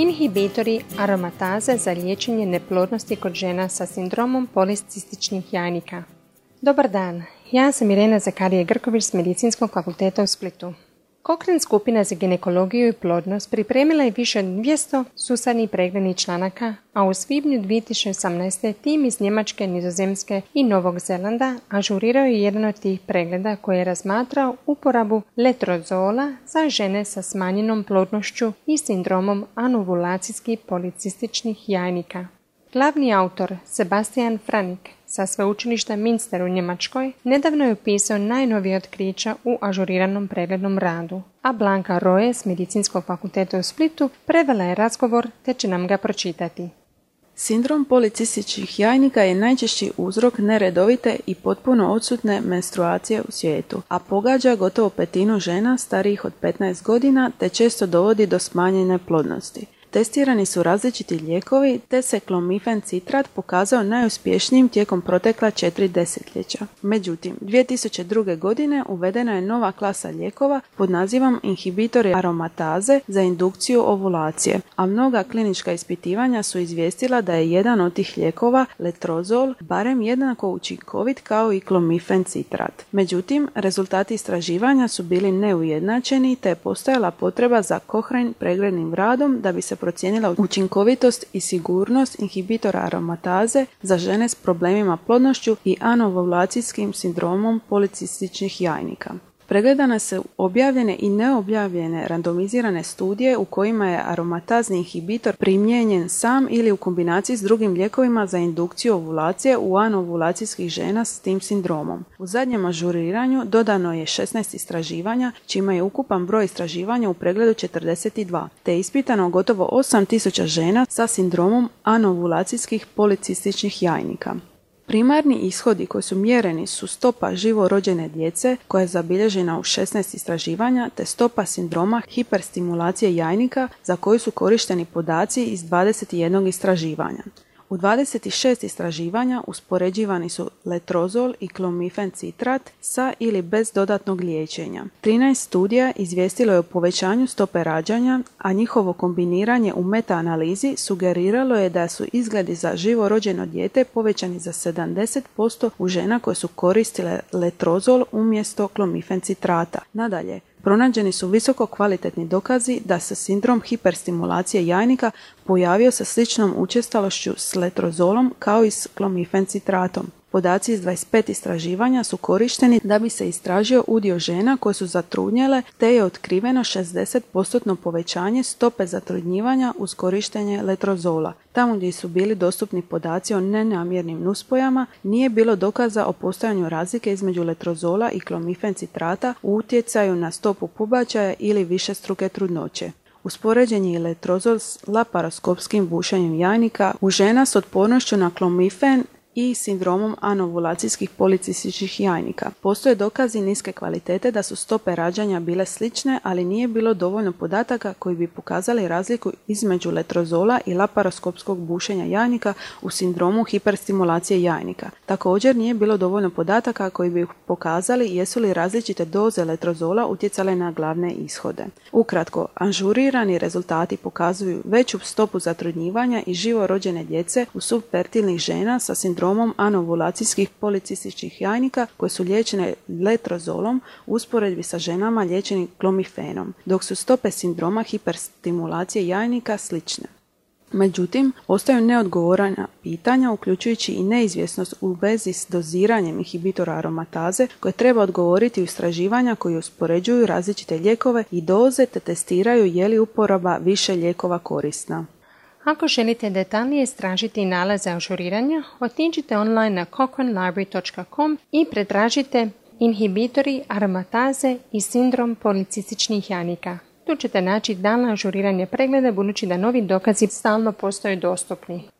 Inhibitori aromataze za liječenje neplodnosti kod žena sa sindromom policističnih jajnika. Dobar dan, ja sam Irena Zakarije Grković s Medicinskog fakulteta u Splitu. Kokren skupina za ginekologiju i plodnost pripremila je više od 200 susadnih preglednih članaka, a u svibnju 2018. tim iz Njemačke, Nizozemske i Novog Zelanda ažurirao je jedan od tih pregleda koji je razmatrao uporabu letrozola za žene sa smanjenom plodnošću i sindromom anovulacijskih policističnih jajnika. Glavni autor Sebastian Franik sa sveučilišta Minster u Njemačkoj nedavno je upisao najnovije otkrića u ažuriranom preglednom radu, a Blanka Roje s Medicinskog fakulteta u Splitu prevela je razgovor te će nam ga pročitati. Sindrom policističkih jajnika je najčešći uzrok neredovite i potpuno odsutne menstruacije u svijetu, a pogađa gotovo petinu žena starijih od 15 godina te često dovodi do smanjene plodnosti. Testirani su različiti lijekovi, te se klomifen citrat pokazao najuspješnijim tijekom protekla četiri desetljeća. Međutim, 2002. godine uvedena je nova klasa lijekova pod nazivom inhibitori aromataze za indukciju ovulacije, a mnoga klinička ispitivanja su izvijestila da je jedan od tih lijekova, letrozol, barem jednako učinkovit kao i klomifen citrat. Međutim, rezultati istraživanja su bili neujednačeni te je postojala potreba za kohrein preglednim radom da bi se procijenila učinkovitost i sigurnost inhibitora aromataze za žene s problemima plodnošću i anovulacijskim sindromom policističnih jajnika. Pregledane su objavljene i neobjavljene randomizirane studije u kojima je aromatazni inhibitor primijenjen sam ili u kombinaciji s drugim lijekovima za indukciju ovulacije u anovulacijskih žena s tim sindromom. U zadnjem ažuriranju dodano je 16 istraživanja, čima je ukupan broj istraživanja u pregledu 42, te je ispitano gotovo 8000 žena sa sindromom anovulacijskih policističnih jajnika. Primarni ishodi koji su mjereni su stopa živo rođene djece koja je zabilježena u 16 istraživanja te stopa sindroma hiperstimulacije jajnika za koju su korišteni podaci iz 21 istraživanja. U 26 istraživanja uspoređivani su letrozol i klomifen citrat sa ili bez dodatnog liječenja. 13 studija izvijestilo je o povećanju stope rađanja, a njihovo kombiniranje u metaanalizi sugeriralo je da su izgledi za živo rođeno dijete povećani za 70% u žena koje su koristile letrozol umjesto klomifen citrata. Nadalje, Pronađeni su visoko kvalitetni dokazi da se sindrom hiperstimulacije jajnika pojavio sa sličnom učestalošću s letrozolom kao i s klomifencitratom. Podaci iz 25 istraživanja su korišteni da bi se istražio udio žena koje su zatrudnjele te je otkriveno 60% povećanje stope zatrudnjivanja uz korištenje letrozola. Tamo gdje su bili dostupni podaci o nenamjernim nuspojama nije bilo dokaza o postojanju razlike između letrozola i klomifen citrata u utjecaju na stopu pubačaja ili više struke trudnoće. Uspoređen je letrozol s laparoskopskim bušenjem jajnika u žena s otpornošću na klomifen i sindromom anovulacijskih policističkih jajnika. Postoje dokazi niske kvalitete da su stope rađanja bile slične, ali nije bilo dovoljno podataka koji bi pokazali razliku između letrozola i laparoskopskog bušenja jajnika u sindromu hiperstimulacije jajnika. Također nije bilo dovoljno podataka koji bi pokazali jesu li različite doze letrozola utjecale na glavne ishode. Ukratko, anžurirani rezultati pokazuju veću stopu zatrudnjivanja i živo rođene djece u subfertilnih žena sa sindromom sindromom anovulacijskih policističnih jajnika koje su liječene letrozolom u usporedbi sa ženama liječenim klomifenom, dok su stope sindroma hiperstimulacije jajnika slične. Međutim, ostaju neodgovorana pitanja, uključujući i neizvjesnost u vezi s doziranjem inhibitora aromataze, koje treba odgovoriti u istraživanja koji uspoređuju različite lijekove i doze te testiraju je li uporaba više lijekova korisna. Ako želite detaljnije istražiti nalaze ažuriranja, otiđite online na cochranelibrary.com i pretražite inhibitori aromataze i sindrom policističnih janika. Tu ćete naći dalno ažuriranje pregleda budući da novi dokazi stalno postoje dostupni.